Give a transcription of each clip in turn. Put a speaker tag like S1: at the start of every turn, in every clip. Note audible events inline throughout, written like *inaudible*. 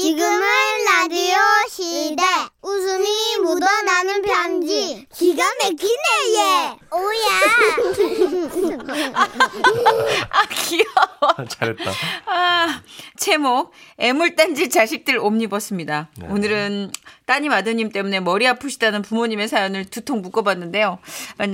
S1: 지금은 라디오 시대. 웃음이 묻어나는 편지. 기가 막히네, 얘. 오야. *laughs*
S2: 아, 귀여워.
S3: 잘했다.
S2: 아, 제목, 애물단지 자식들 옴니버스입니다.
S3: 네.
S2: 오늘은 따님 아드님 때문에 머리 아프시다는 부모님의 사연을 두통 묶어봤는데요.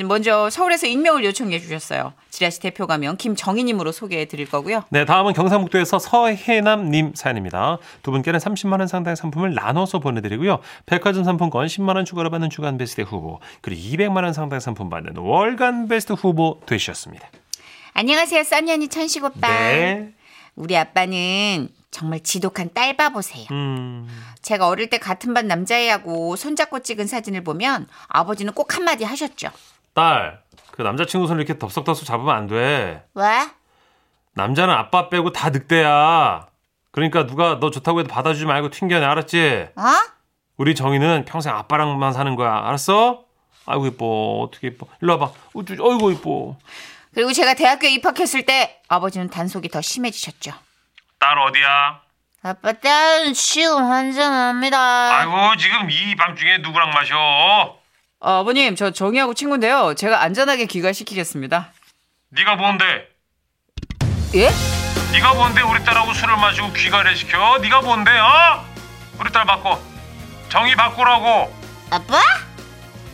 S2: 먼저 서울에서 익명을 요청해 주셨어요. 지라시 대표 가명 김정희님으로 소개해 드릴 거고요.
S3: 네, 다음은 경상북도에서 서혜남님 사연입니다. 두 분께는 30만 원 상당의 상품을 나눠서 보내드리고요. 백화점 상품권 10만 원 추가로 받는 주간 베스트 후보 그리고 200만 원 상당의 상품 받는 월간 베스트 후보 되셨습니다.
S2: 안녕하세요, 써니언니 천식 오빠.
S3: 네.
S2: 우리 아빠는 정말 지독한 딸바보세요.
S3: 음,
S2: 제가 어릴 때 같은 반 남자애하고 손잡고 찍은 사진을 보면 아버지는 꼭 한마디 하셨죠.
S3: 딸, 그 남자친구 손 이렇게 덥석덥석 잡으면 안 돼.
S2: 왜?
S3: 남자는 아빠 빼고 다 늑대야. 그러니까 누가 너 좋다고 해도 받아주지 말고 튕겨내, 알았지?
S2: 어?
S3: 우리 정이는 평생 아빠랑만 사는 거야, 알았어? 아이고 이뻐, 어떻게 이뻐. 일로 와봐. 우쭈, 어이구 이뻐.
S2: 그리고 제가 대학교에 입학했을 때 아버지는 단속이 더 심해지셨죠.
S3: 딸 어디야?
S2: 아빠 딸은 지금 한잔합니다.
S3: 아이고 지금 이 밤중에 누구랑 마셔?
S2: 아, 아버님 저 정희하고 친구인데요. 제가 안전하게 귀가시키겠습니다.
S3: 네가 뭔데?
S2: 예?
S3: 네가 뭔데 우리 딸하고 술을 마시고 귀가를 시켜? 네가 뭔데? 어? 우리 딸 바꿔. 정이 바꾸라고.
S2: 아빠?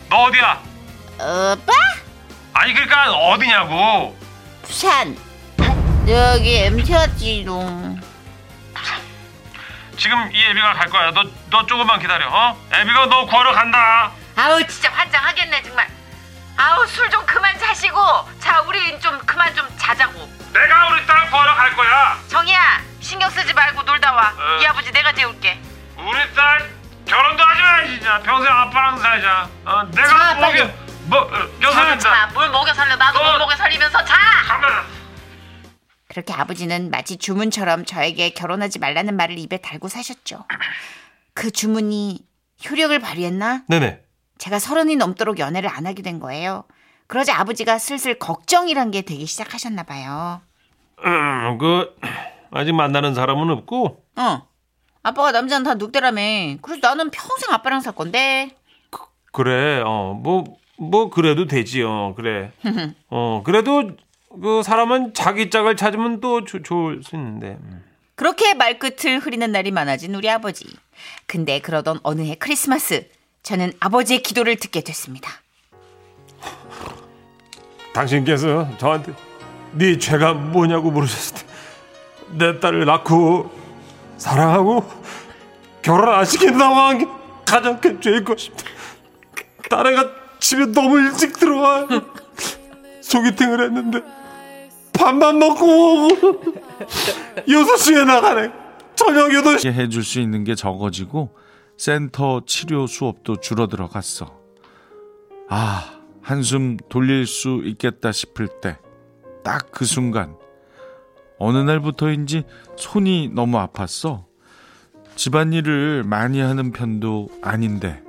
S3: 너 어디야?
S2: 아빠?
S3: 아니 그러니까 어디냐고.
S2: 부산. 여기 MT였지롱.
S3: 지금 이 애비가 갈 거야. 너 너 조금만 기다려. 어? 애비가 너 구하러 간다.
S2: 아우 진짜 환장하겠네 정말. 아우 술 좀 그만 자시고 자 우리 좀 그만 좀 자자고.
S3: 내가 우리 딸 구하러 갈 거야.
S2: 정희야 신경 쓰지 말고 놀다 와.
S3: 어.
S2: 이 아버지 내가 재울게.
S3: 우리 딸 결혼도 하지 마 진짜. 평생 아빠랑 살자. 어, 내가
S2: 자,
S3: 먹여
S2: 빨리.
S3: 뭐 어, 여사진다.
S2: 뭘 먹여 살려 나도
S3: 어.
S2: 못 먹여 살리면서 자.
S3: 가만.
S2: 그렇게 아버지는 마치 주문처럼 저에게 결혼하지 말라는 말을 입에 달고 사셨죠. 그 주문이 효력을 발휘했나?
S3: 네네.
S2: 제가 서른이 넘도록 연애를 안 하게 된 거예요. 그러자 아버지가 슬슬 걱정이란 게 되기 시작하셨나 봐요.
S3: 음, 그 아직 만나는 사람은 없고
S2: 어. 아빠가 남자는 다 늑대라며. 그래서 나는 평생 아빠랑 살 건데.
S3: 그래. 어, 뭐 뭐 그래도 되지. 어, 그래. *laughs* 어, 그래도 그 사람은 자기 짝을 찾으면 또 조- 좋을 수 있는데. 음.
S2: 그렇게 말끝을 흐리는 날이 많아진 우리 아버지. 근데 그러던 어느 해 크리스마스, 저는 아버지의 기도를 듣게 됐습니다.
S3: 당신께서 저한테 네 죄가 뭐냐고 물으셨을 때 내 딸을 낳고 사랑하고 결혼 안 시킨다고 한 게 가장 큰 죄일 것입니다. 딸애가 집에 너무 일찍 들어와 소개팅을 했는데 밥만 먹고 오고 6시에 나가네. 저녁 8시
S4: 게 해줄 수 있는 게 적어지고 센터 치료 수업도 줄어들어 갔어. 아, 한숨 돌릴 수 있겠다 싶을 때, 딱 그 순간, 어느 날부터인지 손이 너무 아팠어. 집안일을 많이 하는 편도 아닌데,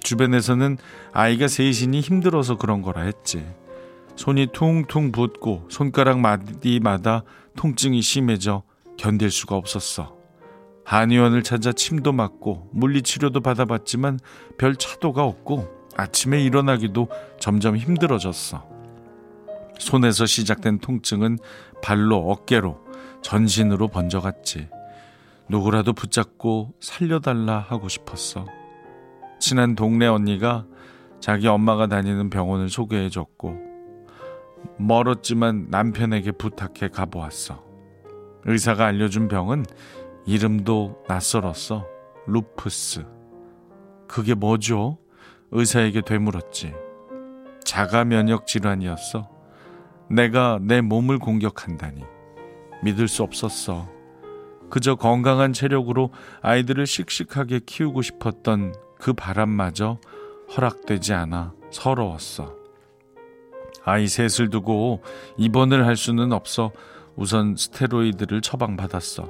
S4: 주변에서는 아이가 셋이니 힘들어서 그런 거라 했지. 손이 퉁퉁 붓고 손가락 마디마다 통증이 심해져 견딜 수가 없었어. 한의원을 찾아 침도 맞고 물리치료도 받아봤지만 별 차도가 없고 아침에 일어나기도 점점 힘들어졌어. 손에서 시작된 통증은 발로 어깨로 전신으로 번져갔지. 누구라도 붙잡고 살려달라 하고 싶었어. 친한 동네 언니가 자기 엄마가 다니는 병원을 소개해줬고 멀었지만 남편에게 부탁해 가보았어. 의사가 알려준 병은 이름도 낯설었어. 루푸스. 그게 뭐죠? 의사에게 되물었지. 자가 면역 질환이었어. 내가 내 몸을 공격한다니. 믿을 수 없었어. 그저 건강한 체력으로 아이들을 씩씩하게 키우고 싶었던 그 바람마저 허락되지 않아 서러웠어. 아이 셋을 두고 입원을 할 수는 없어 우선 스테로이드를 처방받았어.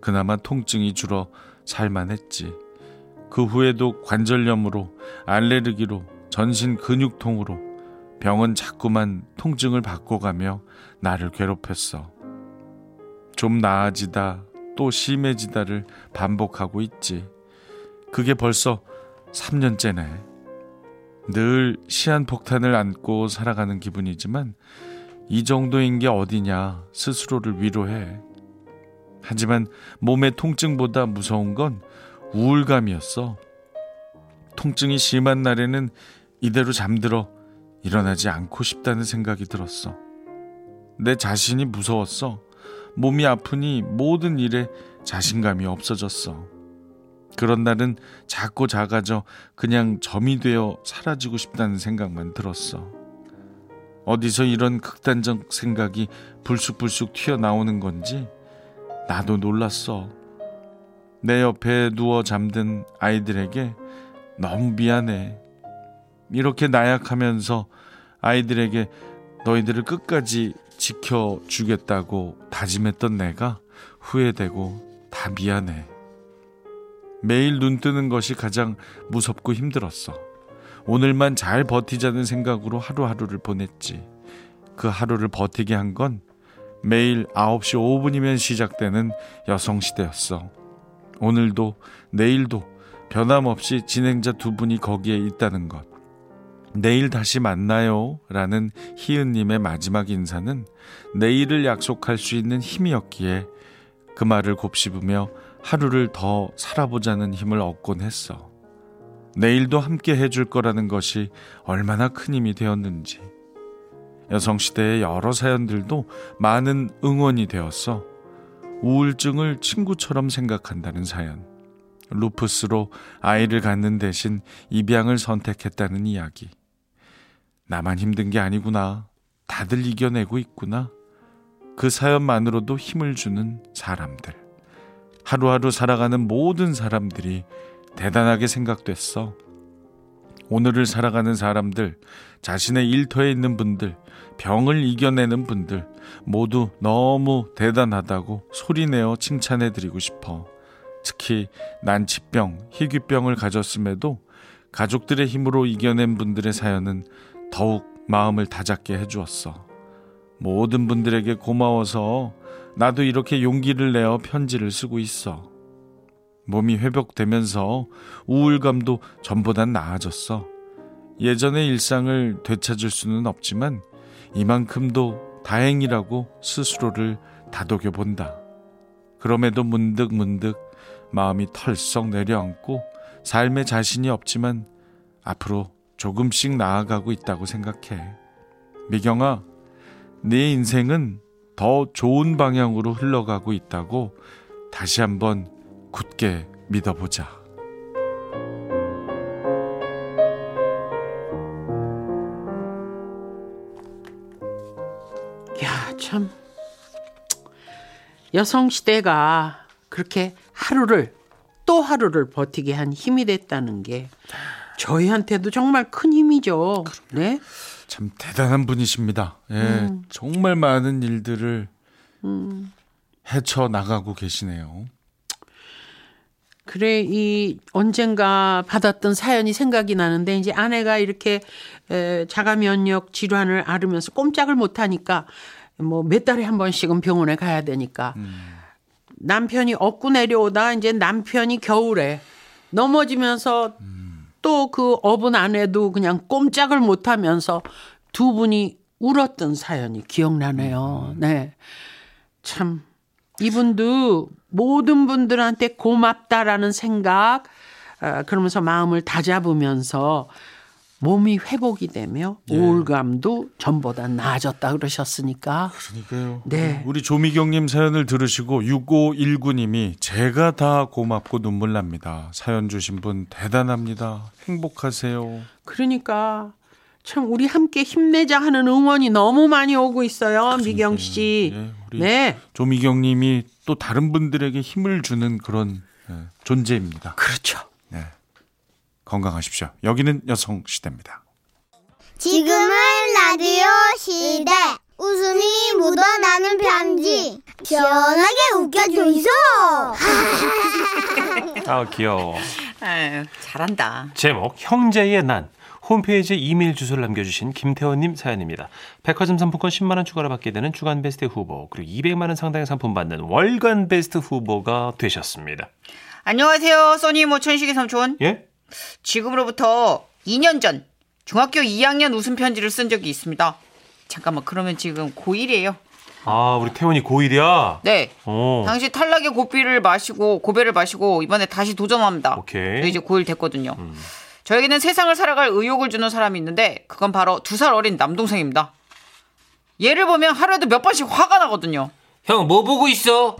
S4: 그나마 통증이 줄어 살만 했지. 그 후에도 관절염으로 알레르기로 전신 근육통으로 병은 자꾸만 통증을 바꿔가며 나를 괴롭혔어. 좀 나아지다 또 심해지다를 반복하고 있지. 그게 벌써 3년째네. 늘 시한폭탄을 안고 살아가는 기분이지만 이 정도인 게 어디냐 스스로를 위로해. 하지만 몸의 통증보다 무서운 건 우울감이었어. 통증이 심한 날에는 이대로 잠들어 일어나지 않고 싶다는 생각이 들었어. 내 자신이 무서웠어. 몸이 아프니 모든 일에 자신감이 없어졌어. 그런 날은 작고 작아져 그냥 점이 되어 사라지고 싶다는 생각만 들었어. 어디서 이런 극단적 생각이 불쑥불쑥 튀어나오는 건지 나도 놀랐어. 내 옆에 누워 잠든 아이들에게 너무 미안해. 이렇게 나약하면서 아이들에게 너희들을 끝까지 지켜주겠다고 다짐했던 내가 후회되고 다 미안해. 매일 눈 뜨는 것이 가장 무섭고 힘들었어. 오늘만 잘 버티자는 생각으로 하루하루를 보냈지. 그 하루를 버티게 한 건 매일 9시 5분이면 시작되는 여성시대였어. 오늘도 내일도 변함없이 진행자 두 분이 거기에 있다는 것. 내일 다시 만나요. 라는 희은님의 마지막 인사는 내일을 약속할 수 있는 힘이었기에 그 말을 곱씹으며 하루를 더 살아보자는 힘을 얻곤 했어. 내일도 함께 해줄 거라는 것이 얼마나 큰 힘이 되었는지. 여성시대의 여러 사연들도 많은 응원이 되었어. 우울증을 친구처럼 생각한다는 사연. 루푸스로 아이를 갖는 대신 입양을 선택했다는 이야기. 나만 힘든 게 아니구나. 다들 이겨내고 있구나. 그 사연만으로도 힘을 주는 사람들. 하루하루 살아가는 모든 사람들이 대단하게 생각됐어. 오늘을 살아가는 사람들, 자신의 일터에 있는 분들, 병을 이겨내는 분들, 모두 너무 대단하다고 소리내어 칭찬해드리고 싶어. 특히 난치병, 희귀병을 가졌음에도 가족들의 힘으로 이겨낸 분들의 사연은 더욱 마음을 다잡게 해주었어. 모든 분들에게 고마워서 나도 이렇게 용기를 내어 편지를 쓰고 있어. 몸이 회복되면서 우울감도 전보단 나아졌어. 예전의 일상을 되찾을 수는 없지만 이만큼도 다행이라고 스스로를 다독여 본다. 그럼에도 문득문득 마음이 털썩 내려앉고 삶에 자신이 없지만 앞으로 조금씩 나아가고 있다고 생각해. 미경아, 네 인생은 더 좋은 방향으로 흘러가고 있다고 다시 한번 굳게 믿어보자.
S5: 야, 참. 여성 시대가 그렇게 하루를 또 하루를 버티게 한 힘이 됐다는 게 저희한테도 정말 큰 힘이죠. 네.
S4: 참 대단한 분이십니다. 예,
S5: 음.
S4: 정말 많은 일들을 헤쳐 나가고 계시네요.
S5: 그래 이 언젠가 받았던 사연이 생각이 나는데 이제 아내가 이렇게 에, 자가 면역 질환을 앓으면서 꼼짝을 못 하니까 뭐 몇 달에 한 번씩은 병원에 가야 되니까 남편이 업고 내려오다 이제 남편이 겨울에 넘어지면서 또그 업은 아내도 그냥 꼼짝을 못 하면서 두 분이 울었던 사연이 기억나네요. 네. 참 이분도 모든 분들한테 고맙다라는 생각 어, 그러면서 마음을 다잡으면서 몸이 회복이 되며 우울감도 전보다 나아졌다 그러셨으니까
S4: 그러니까요.
S5: 네.
S4: 우리 조미경님 사연을 들으시고 6519님이 제가 다 고맙고 눈물 납니다. 사연 주신 분 대단합니다. 행복하세요.
S5: 그러니까 참 우리 함께 힘내자 하는 응원이 너무 많이 오고 있어요 미경 씨.
S4: 예, 우리
S5: 네
S4: 조미경님이 또 다른 분들에게 힘을 주는 그런 예, 존재입니다.
S5: 그렇죠.
S4: 네. 건강하십시오. 여기는 여성 시대입니다.
S1: 지금은 라디오 시대. 웃음이 묻어나는 편지. 시원하게 웃겨주이소. *laughs*
S2: 아 귀여워.
S6: 아유, 잘한다.
S2: 제목 형제의 난 홈페이지에 이메일 주소를 남겨주신 김태원님 사연입니다. 백화점 상품권 10만 원 추가로 받게 되는 주간 베스트 후보 그리고 200만 원 상당의 상품 받는 월간 베스트 후보가 되셨습니다.
S6: 안녕하세요. 써니 모 천식의 삼촌.
S2: 예?
S6: 지금으로부터 2년 전 중학교 2학년 웃음 편지를 쓴 적이 있습니다. 잠깐만 그러면 지금 고1이에요.
S2: 아 우리 태원이 고1이야?
S6: 네.
S2: 어.
S6: 당시 탈락의 고비를 마시고 고배를 마시고 이번에 다시 도전합니다.
S2: 오케이. 음.
S6: 이제 고1 됐거든요. 저에게는 세상을 살아갈 의욕을 주는 사람이 있는데 그건 바로 두 살 어린 남동생입니다. 얘를 보면 하루에도 몇 번씩 화가 나거든요.
S3: 형 뭐 보고 있어?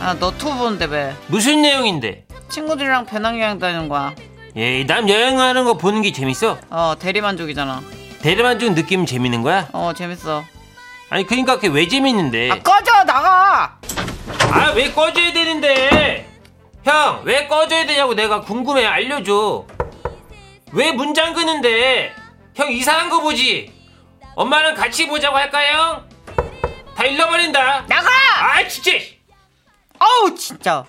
S6: 아, 너투 보는데 왜?
S3: 무슨 내용인데?
S6: 친구들이랑 배낭여행 다니는 거야.
S3: 에이 남 여행하는 거 보는 게 재밌어?
S6: 어, 대리만족이잖아.
S3: 대리만족 느낌 재밌는 거야?
S6: 어, 재밌어.
S3: 아니 그러니까 그게 왜 재밌는데?
S6: 아, 꺼져! 나가!
S3: 아 왜 꺼져야 되는데? 형 왜 꺼져야 되냐고 내가 궁금해 알려줘. 왜 문 잠그는데? 형 이상한 거 보지? 엄마랑 같이 보자고 할까요? 다 잃어버린다.
S6: 나가!
S3: 아 진짜.
S6: 아우, 진짜.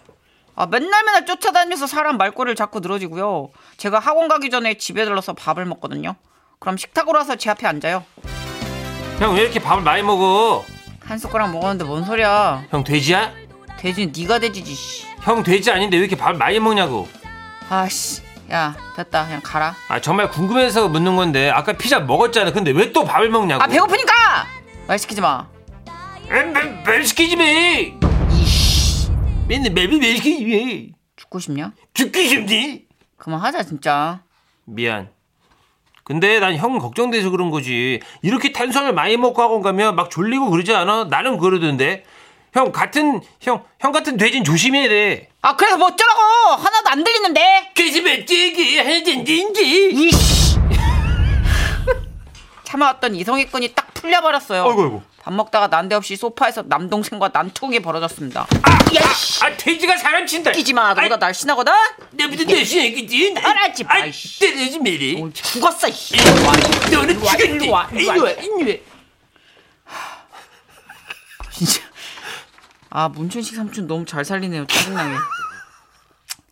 S6: 아, 맨날 맨날 쫓아다니면서 사람 말꼬리를 자꾸 늘어지고요. 제가 학원 가기 전에 집에 들러서 밥을 먹거든요. 그럼 식탁으로 와서 제 앞에 앉아요.
S3: 형 왜 이렇게 밥을 많이 먹어?
S6: 한 숟가락 먹었는데 뭔 소리야.
S3: 형 돼지야?
S6: 돼지는 네가 돼지지, 씨.
S3: 형 돼지 아닌데 왜 이렇게 밥을 많이 먹냐고.
S6: 아씨. 야, 됐다. 그냥 가라.
S3: 아 정말 궁금해서 묻는 건데 아까 피자 먹었잖아. 근데 왜 또 밥을 먹냐고.
S6: 아, 배고프니까! 말 시키지 마.
S3: 말, 말 시키지 매. 맨날 맵이 왜 매.
S6: 죽고 싶냐?
S3: 죽기 싫니?
S6: 그만하자, 진짜.
S3: 미안. 근데 난 형 걱정돼서 그런 거지. 이렇게 탄수화물 많이 먹고 학원 가면 막 졸리고 그러지 않아? 나는 그러던데. 형 같은 형 형 같은 돼지는 조심해야 돼.
S6: 아, 그래서 뭐 어쩌라고! 하나도 안 들리는데!
S3: 그래서 찌기 하든지.
S6: 이씨! *laughs* 참아왔던 이성의끈이 딱 풀려버렸어요.
S2: 아이고 아이고.
S6: 밥 먹다가 난데없이 소파에서 남동생과 난투극이 벌어졌습니다.
S3: 아 돼지가 사람 친다.
S6: 끼지 마, 너보다 날씬하거든?
S3: 내부터 내신이겠지.
S6: 따라하지 마,
S3: 아. 때리지 매리.
S6: 어, 죽었어.
S3: 너는
S6: 이리 와. 이리 와, 이리 와. 진짜. 아, 문춘식 삼촌 너무 잘 살리네요. 짜증나게.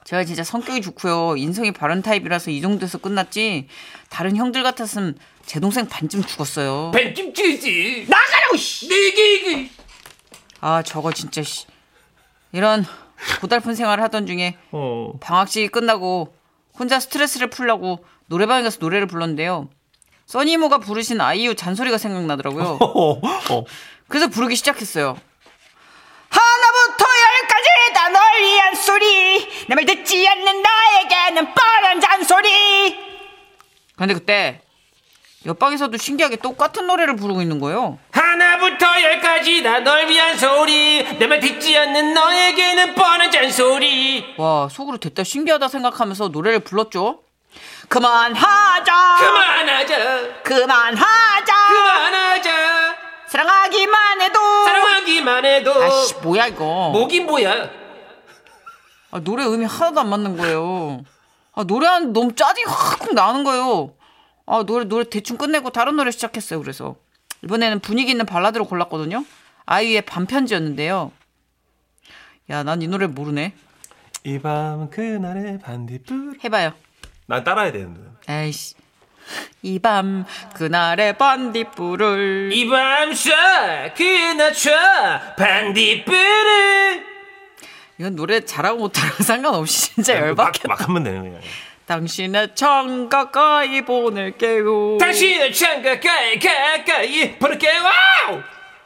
S6: 제가 진짜 성격이 좋고요. 인성이 바른 타입이라서 이 정도에서 끝났지. 다른 형들 같았으면 제 동생 반쯤 죽었어요.
S3: 반쯤 찍지.
S6: 나가라고, 씨!
S3: 내게 이게.
S6: 아, 저거 진짜, 씨. 이런 고달픈 생활을 하던 중에
S3: 어.
S6: 방학식이 끝나고 혼자 스트레스를 풀려고 노래방에 가서 노래를 불렀는데요. 써니모가 부르신 아이유 잔소리가 생각나더라고요.
S3: 어. *laughs* 어.
S6: 그래서 부르기 시작했어요. 하나부터 열까지 다 널 위한 소리 내 말 듣지 않는 나에게는 뻔한 잔소리 근데 그때 옆방에서도 신기하게 똑같은 노래를 부르고 있는 거예요.
S3: 하나부터 열까지 다 널 위한 소리 내말 듣지 않는 너에게는 뻔한 잔소리
S6: 와 속으로 됐다 신기하다 생각하면서 노래를 불렀죠. 그만하자.
S3: 그만하자
S6: 그만하자.
S3: 그만하자
S6: 사랑하기만 해도.
S3: 사랑하기만 해도
S6: 아씨 뭐야 이거.
S3: 뭐긴 뭐야
S6: 아, 노래 음이 하나도 안 맞는 거예요. 아, 노래하는데 너무 짜증이 확 나는 거예요. 아, 노래, 노래 대충 끝내고 다른 노래 시작했어요. 그래서. 이번에는 분위기 있는 발라드로 골랐거든요. 아이유의 밤편지였는데요. 야, 난 이 노래 모르네.
S2: 이 밤은 그날의 반딧불.
S6: 해봐요.
S2: 난 따라야 되는데.
S6: 에이씨. 이 밤, 그날의 반딧불을.
S3: 이밤새 그나춰 반딧불을
S6: 이건 노래 잘하고 못하고 *laughs* 상관없이 진짜 열받게.
S2: 막, 막 하면 되는 거야.
S6: 당신의 창 가까이 보낼 게요.
S3: 당신을 창 가 까이 가까이 부를게 와우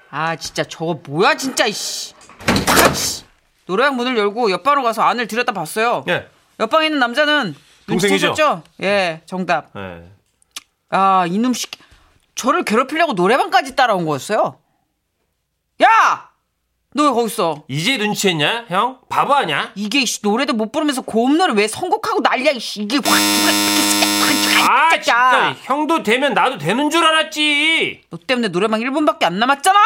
S6: 아 진짜 저거 뭐야 진짜 이씨. 아, 씨. 노래방 문을 열고 옆방으로 가서 안을 들여다 봤어요.
S2: 예.
S6: 옆방에 있는 남자는
S2: 동생이죠?
S6: 눈치채셨죠? 예, 정답.
S2: 예.
S6: 아 이놈 씨, 저를 괴롭히려고 노래방까지 따라온 거였어요. 야, 너 왜 거기 있어?
S3: 이제 눈치챘냐 형 바보 아냐
S6: 이게 이씨, 노래도 못 부르면서 고음 노래 왜 선곡하고 난리야 이씨. 이게 확
S3: 아.
S6: 진짜
S3: 형도 되면 나도 되는 줄 알았지
S6: 너 때문에 노래방 1분밖에 안 남았잖아.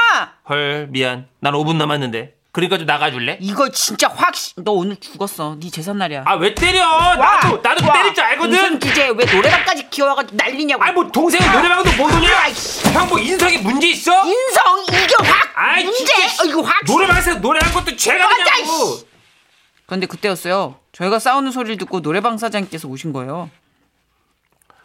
S3: 헐 미안 난 5분 남았는데 그러니까 좀 나가줄래
S6: 이거 진짜 확. 씨, 너 오늘 죽었어. 네 재산 날이야.
S3: 아 왜 때려 나도 나도
S6: 와,
S3: 때릴 줄 알거든
S6: 주제에 왜 노래방까지 기어와가지고 난리냐고.
S3: 아니 뭐 동생은 노래방도 못 오냐
S6: 아이씨.
S3: 형뭐 인성에 문제 있어
S6: 인성 이게 확
S3: 아이,
S6: 문제.
S3: 진짜.
S6: 어, 이거 확.
S3: 노래방에서 노래한 것도 죄가
S6: 맞아,
S3: 되냐고
S6: 이씨. 그런데 그때였어요. 저희가 싸우는 소리를 듣고 노래방 사장님께서 오신 거예요.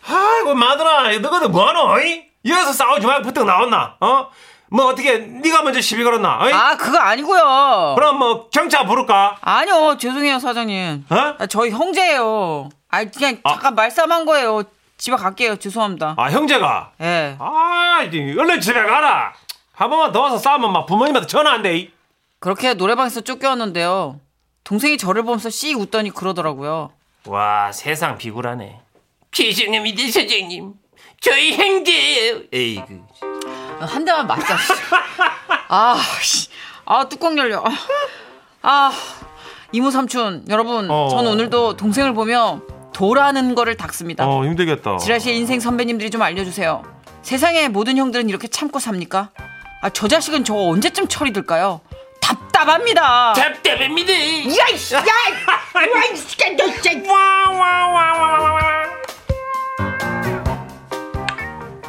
S3: 아이고 마누라 너희들 뭐하노? 어이? 여기서 싸우지 말고 부탁 나왔나? 어? 뭐 어떻게 네가 먼저 시비 걸었나? 어이?
S6: 아 그거 아니고요.
S3: 그럼 뭐 경찰 부를까?
S6: 아니요 죄송해요 사장님.
S3: 어?
S6: 아, 저희 형제예요. 아 그냥 잠깐 말싸움한 거예요. 집에 갈게요. 죄송합니다.
S3: 아 형제가
S6: 예.
S3: 아 이제 얼른 집에 가라 한 번만 더 와서 싸우면 막 부모님한테 전화 안 돼. 이.
S6: 그렇게 노래방에서 쫓겨왔는데요. 동생이 저를 보면서 씩 웃더니 그러더라고요.
S3: 와 세상 비굴하네 죄송합니다 사장님 저희 형제예요 에이그
S6: 한 대만 맞자. 씨. 아, 씨. 아 뚜껑 열려. 아, 아 이모 삼촌 여러분,
S3: 어.
S6: 전 오늘도 동생을 보며 도라는 거를 닦습니다.
S3: 어 힘들겠다
S6: 지라시의 인생 선배님들이 좀 알려주세요. 세상의 모든 형들은 이렇게 참고 삽니까? 아, 저 자식은 저거 언제쯤 철이 들까요? 답답합니다.
S3: 답답합니다
S6: 야이씨, 야, 야이씨, 너 진짜.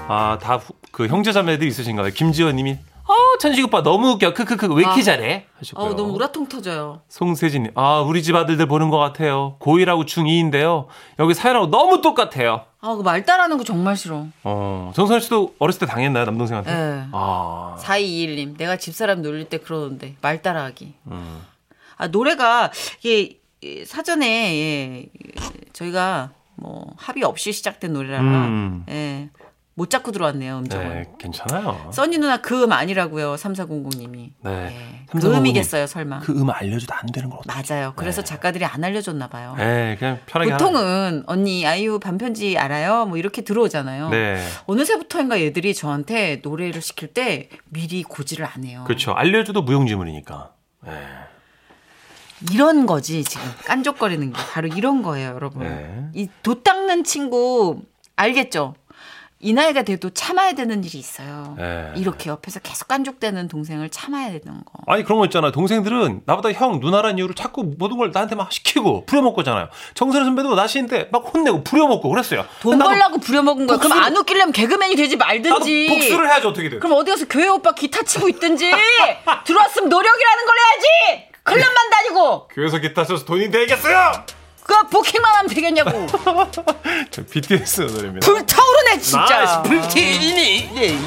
S3: 아 다 그 형제자매들 있으신가요? 김지현님이 아 천식 오빠 너무 웃겨 크크크 왜 이렇게
S6: 아.
S3: 잘해 하셨고요.
S6: 어, 너무 우라통 터져요.
S3: 송세진님 아 우리 집 아들들 보는 것 같아요. 고1하고 중2인데요. 여기 사연하고 너무 똑같아요.
S6: 아, 그 말 따라하는 거 정말 싫어.
S3: 어 정선 씨도 어렸을 때 당했나요 남동생한테?
S6: 예.
S3: 아
S6: 4221님, 내가 집사람 놀릴 때 그러는데, 말 따라하기.
S3: 음.
S6: 아, 노래가, 이게, 이, 사전에, 예, 저희가, 뭐, 합의 없이 시작된 노래라,
S3: 음.
S6: 예, 못 잡고 들어왔네요, 음정을.
S3: 네 괜찮아요.
S6: 써니 누나 그 음 아니라고요, 3400님이.
S3: 네.
S6: 예,
S3: 그3400 님.
S6: 음이겠어요, 설마.
S3: 그 음 알려줘도 안 되는 거 같아요.
S6: 맞아요. 그래서 작가들이 안 알려줬나 봐요.
S3: 네 그냥 편하게.
S6: 보통은 언니 아이유 반편지 알아요? 뭐 이렇게 들어오잖아요.
S3: 네
S6: 어느새부터인가 얘들이 저한테 노래를 시킬 때 미리 고지를 안 해요.
S3: 그렇죠 알려줘도 무용지물이니까. 네.
S6: 이런 거지 지금 깐족거리는 게 바로 이런 거예요, 여러분.
S3: 네.
S6: 이도 닦는 친구 알겠죠? 이 나이가 돼도 참아야 되는 일이 있어요.
S3: 네.
S6: 이렇게 옆에서 계속 깐족대는 동생을 참아야 되는 거.
S3: 아니 그런 거 있잖아요. 동생들은 나보다 형 누나란 이유로 자꾸 모든 걸 나한테 막 시키고 부려먹고잖아요. 정선우 선배도 나시인데 막 혼내고 부려먹고 그랬어요.
S6: 돈 벌라고 부려먹은 거야. 그럼
S3: 복수를-
S6: 안 웃기려면 개그맨이 되지 말든지.
S3: 복수를 해야지 어떻게든.
S6: 그럼 어디 가서 교회 오빠 기타 치고 있든지 들어왔으면 노력이라는 걸 해야지 클럽만 다니고
S3: 교회에서 기타 쳐서 돈이 되겠어요?
S6: 그 부킹만 하면 되겠냐고. *laughs*
S3: 저 BTS 노래입니다.
S6: 불타오르네 진짜.
S3: 불티니. 네.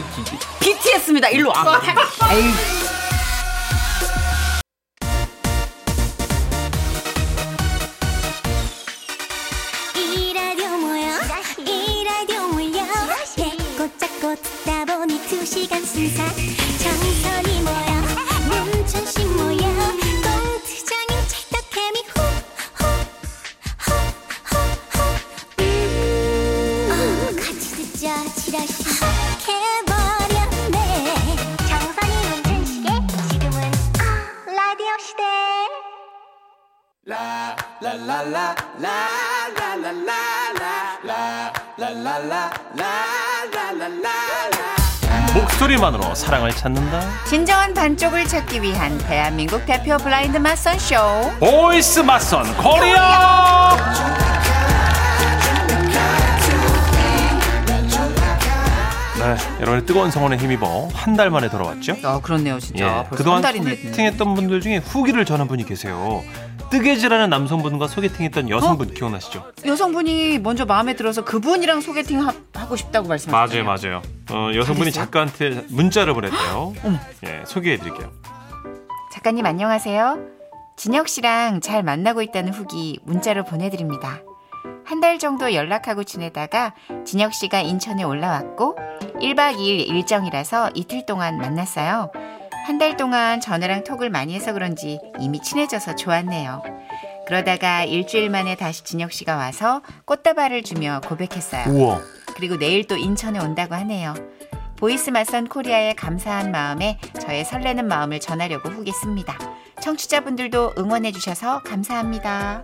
S6: BTS입니다. 일로 와. 에이.
S7: 이 라디오 모여 이 라디오 몰려. 배꼽 잡고 듣다 보니 두 시간 순삭
S3: 목소리만으로 사랑을 찾는다.
S6: 진정한 반쪽을 찾기 위한 대한민국 대표 블라인드 맞선 쇼
S3: 보이스 맞선 코리아. 네, 여러분의 뜨거운 성원에 힘입어 한 달 만에 돌아왔죠.
S6: 아, 그렇네요 진짜
S3: 예,
S6: 벌써
S3: 그동안
S6: 한 달이네
S3: 소개팅했던 분들 중에 후기를 전한 분이 계세요. 뜨개질하는 남성분과 소개팅했던 여성분 기억나시죠?
S6: 여성분이 먼저 마음에 들어서 그분이랑 소개팅 하, 하고 싶다고 말씀하셨어요
S3: 맞아요, 맞아요. 어, 여성분이? 작가한테 문자를 보냈대요. *gasps* 예, 소개해드릴게요.
S6: 작가님 안녕하세요. 진혁 씨랑 잘 만나고 있다는 후기 문자로 보내드립니다. 한 달 정도 연락하고 지내다가 진혁 씨가 인천에 올라왔고 1박 2일 일정이라서 이틀 동안 만났어요. 한 달 동안 전화랑 톡을 많이 해서 그런지 이미 친해져서 좋았네요. 그러다가 일주일 만에 다시 진혁 씨가 와서 꽃다발을 주며 고백했어요.
S3: 우와.
S6: 그리고 내일 또 인천에 온다고 하네요. 보이스 맞선 코리아에 감사한 마음에 저의 설레는 마음을 전하려고 후기 씁니다. 청취자분들도 응원해 주셔서 감사합니다.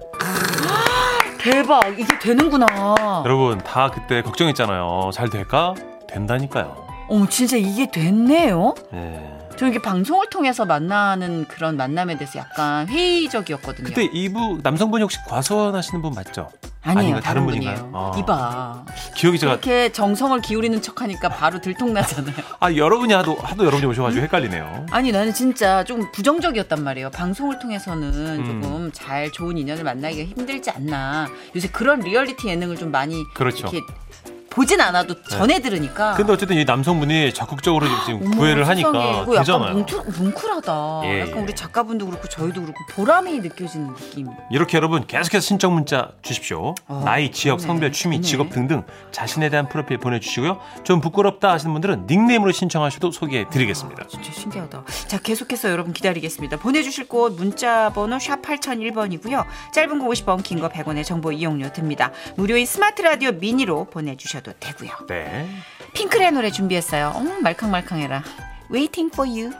S6: 대박 이게 되는구나.
S3: 여러분 다 그때 걱정했잖아요. 잘 될까? 된다니까요.
S6: 어머 진짜 이게 됐네요.
S3: 예.
S6: 저 이게 방송을 통해서 만나는 그런 만남에 대해서 약간 회의적이었거든요.
S3: 그때 이부 남성분이 혹시 과수원하시는 분 맞죠?
S6: 아니에요? 다른
S3: 다른 분이에요. 아.
S6: 이봐
S3: 기억이 제가
S6: 이렇게 정성을 기울이는 척하니까 바로 들통나잖아요. *laughs*
S3: 아 여러분이 하도 하도 여러분이 오셔가지고 헷갈리네요.
S6: 아니 나는 진짜 좀 부정적이었단 말이에요. 방송을 통해서는
S3: 음.
S6: 조금 잘 좋은 인연을 만나기가 힘들지 않나. 요새 그런 리얼리티 예능을 좀 많이
S3: 그렇죠.
S6: 이렇게 보진 않아도 전해 들으니까.
S3: 근데 어쨌든 이 남성분이 적극적으로 지금
S6: 어머,
S3: 구애를
S6: 세상에.
S3: 하니까
S6: 이거 약간
S3: 되잖아요.
S6: 뭉클, 뭉클하다.
S3: 예,
S6: 약간
S3: 예.
S6: 우리 작가분도 그렇고 저희도 그렇고 보람이 느껴지는 느낌.
S3: 이렇게 여러분 계속해서 신청 문자 주십시오.
S6: 어,
S3: 나이, 지역,
S6: 그러네.
S3: 성별, 취미,
S6: 그러네.
S3: 직업 등등 자신에 대한 프로필 보내주시고요. 좀 부끄럽다 하시는 분들은 닉네임으로 신청하셔도 소개해드리겠습니다.
S6: 진짜 신기하다. 자, 계속해서 여러분 기다리겠습니다. 보내주실 곳 문자 번호 샵 8001번이고요. 짧은 거 50원, 긴 거 100원의 정보 이용료 듭니다. 무료인 스마트 라디오 미니로 보내주 셔도 되고요.
S3: 네.
S6: 핑클의 노래 준비했어요. 어, 말캉말캉해라. Waiting for you.